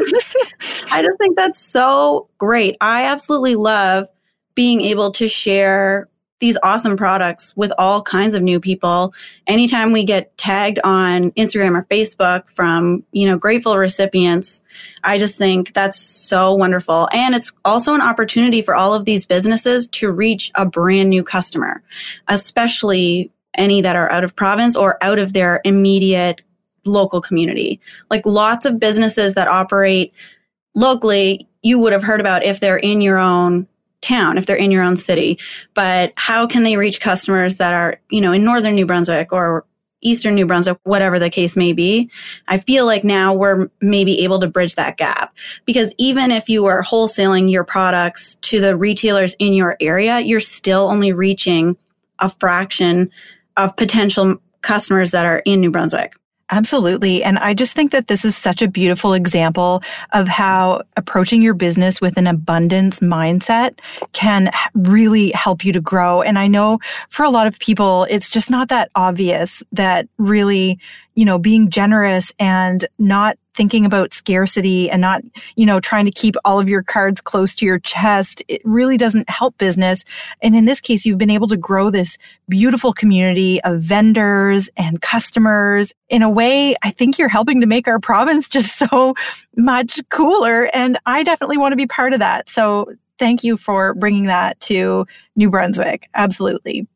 I just think that's so great. I absolutely love being able to share these awesome products with all kinds of new people. Anytime we get tagged on Instagram or Facebook from, you know, grateful recipients, I just think that's so wonderful. And it's also an opportunity for all of these businesses to reach a brand new customer, especially any that are out of province or out of their immediate local community. Like lots of businesses that operate locally, you would have heard about if they're in your own town if they're in your own city. But how can they reach customers that are you know in northern new brunswick or eastern new brunswick whatever the case may be? I feel like now we're maybe able to bridge that gap. Because even if you are wholesaling your products to the retailers in your area you're still only reaching a fraction of potential customers that are in new brunswick Absolutely. And I just think that this is such a beautiful example of how approaching your business with an abundance mindset can really help you to grow. And I know for a lot of people, it's just not that obvious that really, you know, being generous and not thinking about scarcity and not, you know, trying to keep all of your cards close to your chest, it really doesn't help business. And in this case, you've been able to grow this beautiful community of vendors and customers. In a way, I think you're helping to make our province [laughs] just so much cooler. And I definitely want to be part of that. So thank you for bringing that to New Brunswick. Absolutely.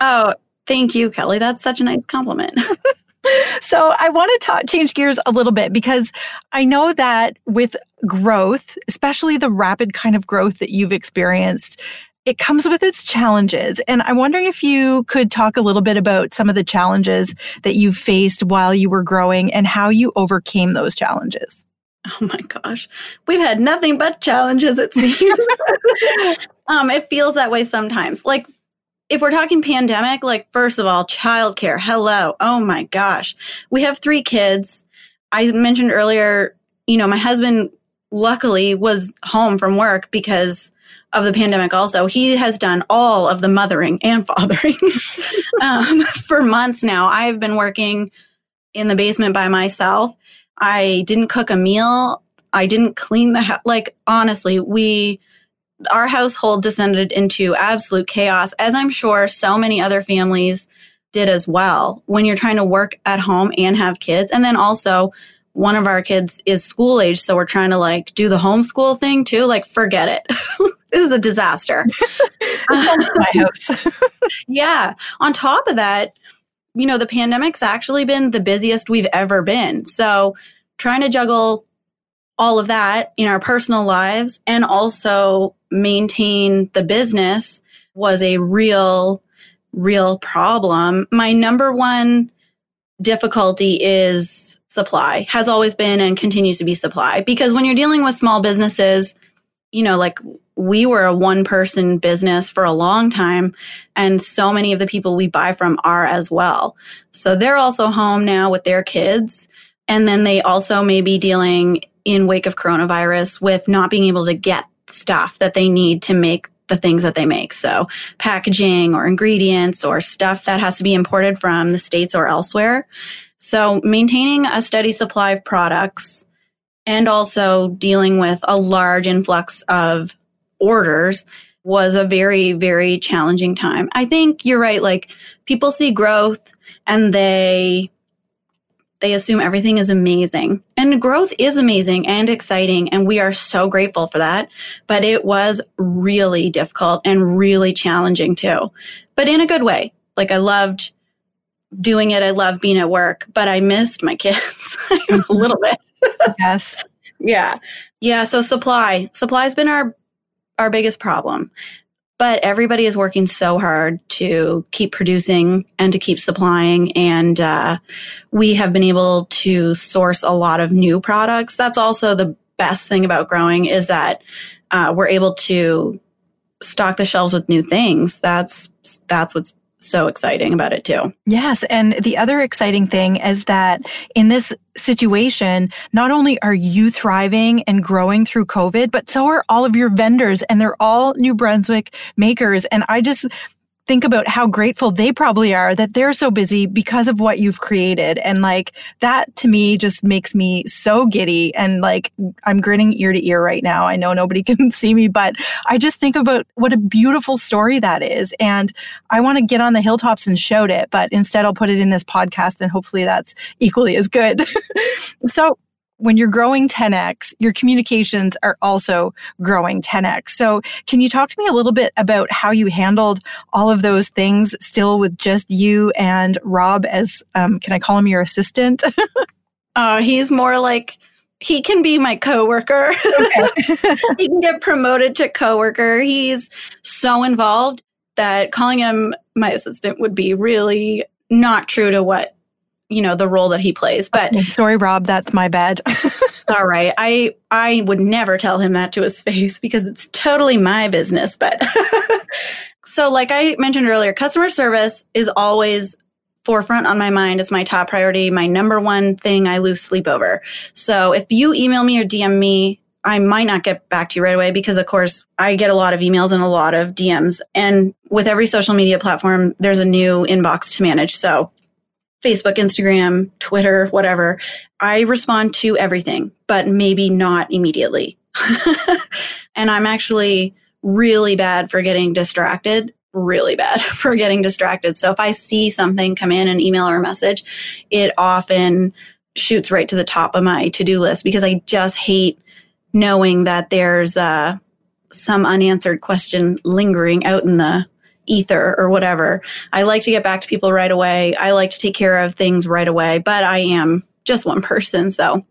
Oh, thank you, Kelly. That's such a nice compliment. [laughs] [laughs] so I want to talk, change gears a little bit because I know that with growth, especially the rapid kind of growth that you've experienced, it comes with its challenges. And I'm wondering if you could talk a little bit about some of the challenges that you faced while you were growing and how you overcame those challenges. Oh my gosh, we've had nothing but challenges, it seems. [laughs] [laughs] um, it feels that way sometimes. Like, if we're talking pandemic, like, first of all, childcare, hello. Oh my gosh. We have three kids. I mentioned earlier, you know, my husband luckily was home from work because of the pandemic also he has done all of the mothering and [laughs] fathering [laughs] um, for months now i've been working in the basement by myself I didn't cook a meal. I didn't clean the house. Like, honestly, we, our household descended into absolute chaos, as I'm sure so many other families did as well when you're trying to work at home and have kids. And then also, one of our kids is school age, so we're trying to like do the homeschool thing too. Like, forget it. [laughs] this is a disaster. [laughs] my house. [laughs] yeah. On top of that, you know, the pandemic's actually been the busiest we've ever been. So trying to juggle all of that in our personal lives and also maintain the business was a real, real problem. My number one difficulty is supply, has always been and continues to be supply. Because when you're dealing with small businesses, you know, like we were a one person business for a long time, and so many of the people we buy from are as well. So they're also home now with their kids. And then they also may be dealing in wake of coronavirus with not being able to get stuff that they need to make the things that they make. So packaging or ingredients or stuff that has to be imported from the States or elsewhere. So maintaining a steady supply of products and also dealing with a large influx of orders was a very, very challenging time. I think you're right. Like people see growth and they they assume everything is amazing. And growth is amazing and exciting. And we are so grateful for that. But it was really difficult and really challenging too, but in a good way. Like I loved doing it. I loved being at work, but I missed my kids [laughs] a mm-hmm. little bit. yes. [laughs] Yeah. Yeah. So supply, supply has been our, our biggest problem, but everybody is working so hard to keep producing and to keep supplying. And, uh, we have been able to source a lot of new products. That's also the best thing about growing is that, uh, we're able to stock the shelves with new things. That's, that's what's so exciting about it too. Yes. And the other exciting thing is that in this situation, not only are you thriving and growing through COVID, but so are all of your vendors and they're all New Brunswick makers. And I just think about how grateful they probably are that they're so busy because of what you've created. And like that to me just makes me so giddy. And like I'm grinning ear to ear right now. I know nobody [laughs] can see me, but I just think about what a beautiful story that is. And I want to get on the hilltops and shout it, but instead I'll put it in this podcast and hopefully that's equally as good. [laughs] so when you're growing 10x, your communications are also growing 10x. So, can you talk to me a little bit about how you handled all of those things still with just you and Rob as, um, can I call him your assistant? [laughs] uh, he's more like, he can be my coworker. Okay. [laughs] [laughs] he can get promoted to coworker. He's so involved that calling him my assistant would be really not true to what you know the role that he plays but okay, [laughs] sorry rob that's my bad [laughs] all right i i would never tell him that to his [laughs] face because it's totally my business but so like i mentioned earlier customer service is always forefront on my mind it's my top priority my number one thing i lose sleep over so if you email me or dm me I might not get back to you right away because, of course, I get a lot of emails and a lot of DMs. And with every social media platform, there's a new inbox to manage. So Facebook, Instagram, Twitter, whatever. I respond to everything, but maybe not immediately. [laughs] and I'm actually really bad for getting distracted, really bad [laughs] for getting distracted. So if I see something come in, an email or a message, it often shoots right to the top of my to do list because I just hate knowing that there's uh, some unanswered question lingering out in the ether or whatever. I like to get back to people right away. I like to take care of things right away, but I am just one [laughs] person. So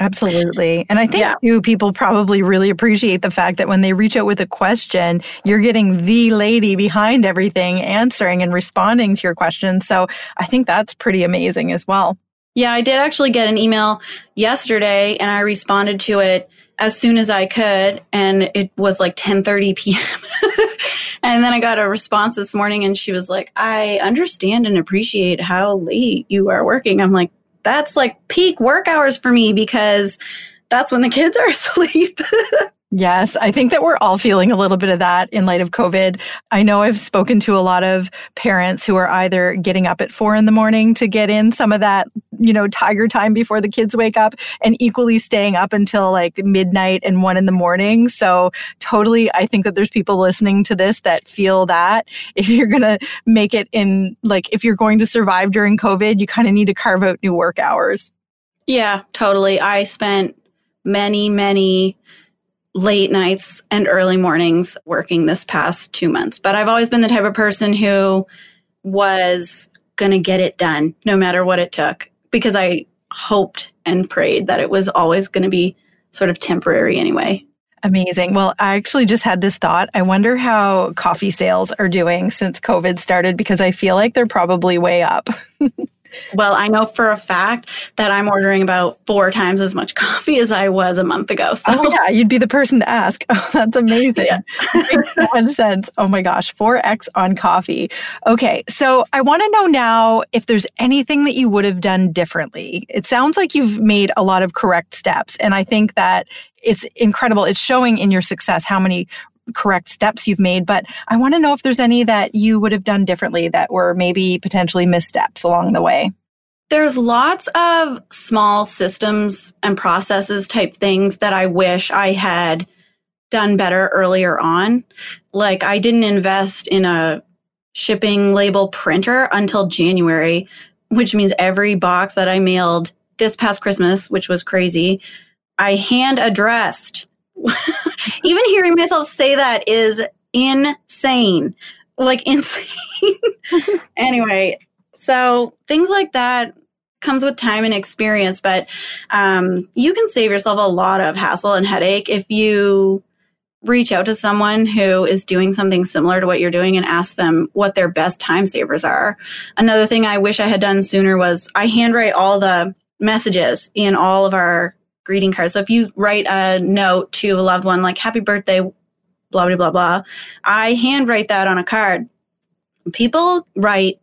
Absolutely. And I think yeah. too, people probably really appreciate the fact that when they reach out with a question, you're getting the lady behind everything answering and responding to your question. So I think that's pretty amazing as well. Yeah, I did actually get an email yesterday and I responded to it as soon as I could and it was like 10:30 p.m. [laughs] and then I got a response this morning and she was like, "I understand and appreciate how late you are working." I'm like, that's like peak work hours for me because that's when the kids are [laughs] asleep. Yes, I think that we're all feeling a little bit of that in light of COVID. I know I've spoken to a lot of parents who are either getting up at four in the morning to get in some of that, you know, tiger time before the kids wake up and equally staying up until like midnight and one in the morning. So totally, I think that there's people listening to this that feel that if you're going to make it in, like, if you're going to survive during COVID, you kind of need to carve out new work hours. Yeah, totally. I spent many, many late nights and early mornings working this past two months. But I've always been the type of person who was going to get it done no matter what it took because I hoped and prayed that it was always going to be sort of temporary anyway. Amazing. Well, I actually just had this thought. I wonder how coffee sales are doing since COVID started because I feel like they're probably way up. [laughs] Well, I know for a fact that I'm ordering about four times as much [laughs] coffee as I was a month ago. So. Oh, yeah, you'd be the person to ask. [laughs] Oh, that's amazing. Yeah. Makes so much sense. Oh my gosh, 4x on coffee. Okay, so I want to know now if there's anything that you would have done differently. It sounds like you've made a lot of correct steps, and I think that it's incredible. It's showing in your success how many correct steps you've made, but I want to know if there's any that you would have done differently that were maybe potentially missteps along the way. There's lots of small systems and processes type things that I wish I had done better earlier on. Like I didn't invest in a shipping label printer until January, which means every box that I mailed this past Christmas, which was crazy, I hand addressed even hearing myself say that is insane. Like [laughs] insane. anyway, so things like that comes with time and experience, but um, you can save yourself a lot of hassle and headache if you reach out to someone who is doing something similar to what you're doing and ask them what their best time savers are. Another thing I wish I had done sooner was I handwrite all the messages in all of our greeting cards. So if you write a note to a loved one like happy birthday, blah, blah, blah, blah, I handwrite that on a card. People write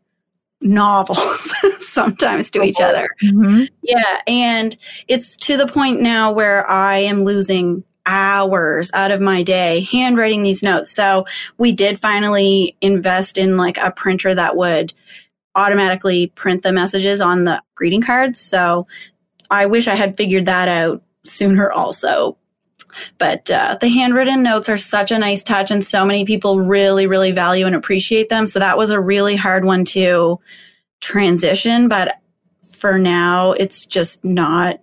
novels [laughs] sometimes to each other. Mm-hmm. Yeah. And it's to the point now where I am losing hours out of my day handwriting these notes. So we did finally invest in like a printer that would automatically print the messages on the greeting cards. So I wish I had figured that out sooner also. But uh, the handwritten notes are such a nice touch, and so many people really, really value and appreciate them. So that was a really hard one to transition. But for now, it's just not.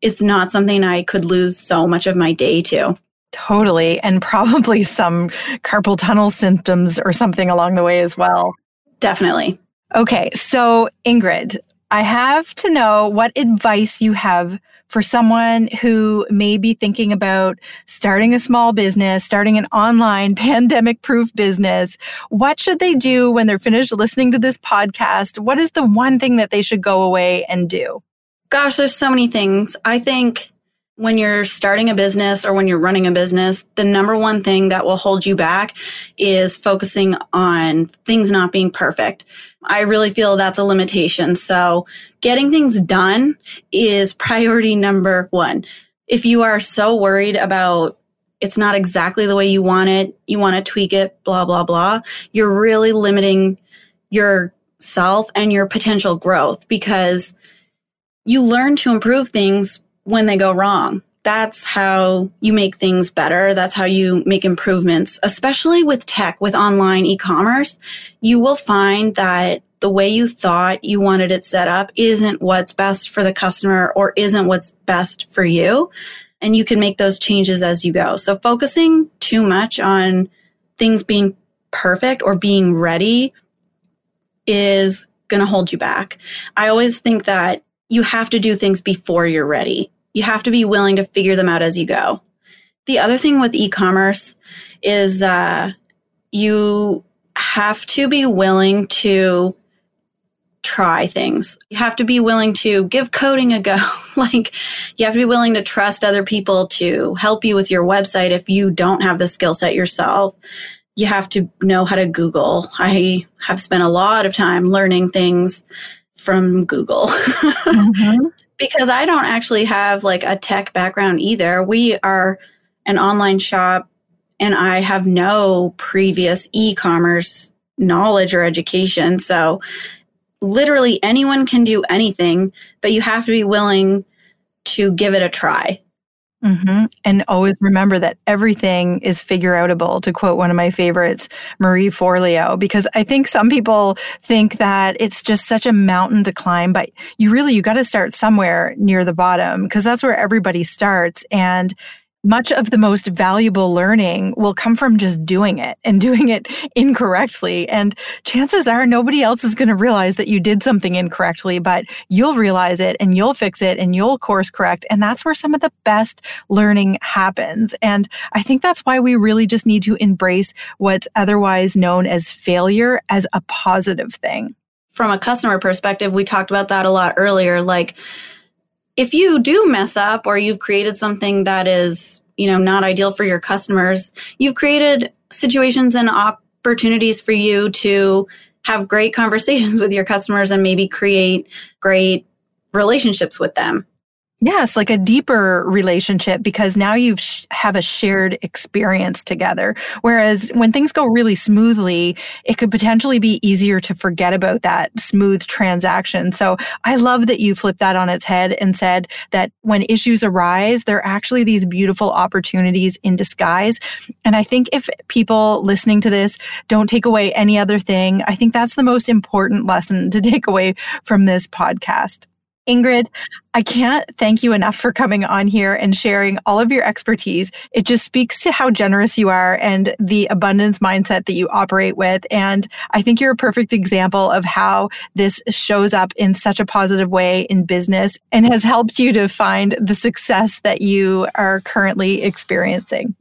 It's not something I could lose so much of my day to. Totally. And probably [laughs] some carpal tunnel symptoms or something along the way as well. Definitely. Okay. So, Ingrid, I have to know what advice you have for someone who may be thinking about starting a small business, starting an online [laughs] pandemic proof business. What should they do when they're finished listening to this podcast? What is the one thing that they should go away and do? Gosh, there's so many things. I think when you're starting a business or when you're running a business, the number one thing that will hold you back is focusing on things not being perfect. I really feel that's a limitation. So getting things done is [laughs] priority number one. If you are so worried about it's not exactly the way you want it, you want to tweak it, blah, blah, blah, you're really limiting yourself and your potential growth because you learn to improve things when they go wrong. That's how you make things better. That's how you make improvements, especially with tech, with online e-commerce. You will find that the way you thought you wanted it set up isn't what's best for the customer or isn't what's best for you. And you can make those changes as you go. So focusing too much on things being perfect or being ready is going to hold you back. I always think that you have to do things before you're ready. You have to be willing to figure them out as you go. The other thing with e-commerce is uh, you have to be willing to try things. You have to be willing to give coding a go. [laughs] like you have to be willing to trust other people to help you with your website if you don't have the skill set yourself. You have to know how to Google. I have spent a lot of time learning things from Google. [laughs] mm-hmm. Because I don't actually have like a tech background either. We are an online shop and I have no previous e-commerce knowledge or education. So literally anyone can do anything, but you have to be willing to give it a try. Mm-hmm. And always remember that everything is figure outable, to quote one of my favorites, Marie Forleo, because I think some people think that it's just such a mountain to climb, but you really, you got to start somewhere near the bottom because that's where everybody starts. And much of the most valuable learning will come from just doing it and doing it incorrectly. And chances are nobody else is going to realize that you did something incorrectly, but you'll realize it and you'll fix it and you'll course correct. And that's where some of the best learning happens. And I think that's why we really just need to embrace what's otherwise known as failure as a positive thing. From a customer perspective, we talked about that a lot earlier. Like, if you do mess up or you've created something that is, you know, not ideal for your customers, you've created situations and opportunities for you to have great [laughs] conversations with your customers and maybe create great relationships with them. Yes, like a deeper relationship because now you sh- have a shared experience together. Whereas when things go really smoothly, it could potentially be easier to forget about that smooth transaction. So I love that you flipped that on its head and said that when issues arise, they're actually these beautiful opportunities in disguise. And I think if people listening to this don't take away any other thing, I think that's the most important lesson to take away from this podcast. Ingrid, I can't thank you enough for coming on here and sharing all of your expertise. It just speaks to how generous you are and the abundance mindset that you operate with. And I think you're a perfect example of how this shows up in such a positive way in business and has helped you to find the success that you are currently experiencing.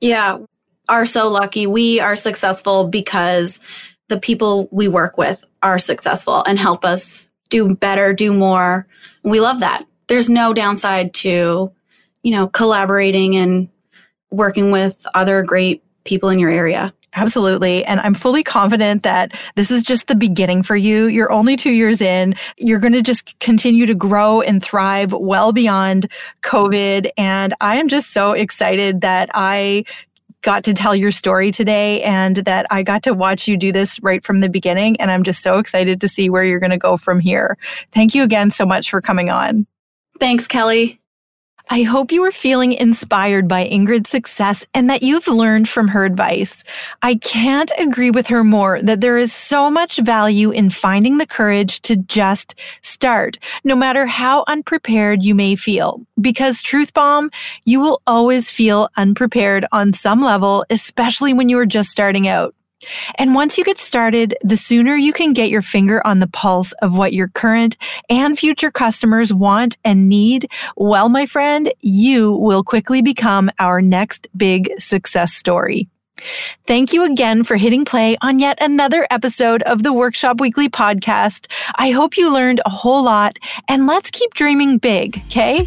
Yeah, are so lucky. We are successful because the people we work with are successful and help us do better, do more. We love that. There's no downside to, you know, collaborating and working with other great people in your area. Absolutely. And I'm fully confident that this is just the beginning for you. You're only two years in. You're going to just continue to grow and thrive well beyond COVID. And I am just so excited that I got to tell your story today and that I got to watch you do this right from the beginning. And I'm just so excited to see where you're going to go from here. Thank you again so much for coming on. Thanks, Kelly. I hope you are feeling inspired by Ingrid's success and that you've learned from her advice. I can't agree with her more that there is so much value in finding the courage to just start, no matter how unprepared you may feel. Because truth bomb, you will always feel unprepared on some level, especially when you are just starting out. And once you get started, the sooner you can get your finger on the pulse of what your current and future customers want and need, well, my friend, you will quickly become our next big success story. Thank you again for hitting play on yet another episode of the Workshop Weekly podcast. I hope you learned a whole lot and let's keep dreaming big, okay?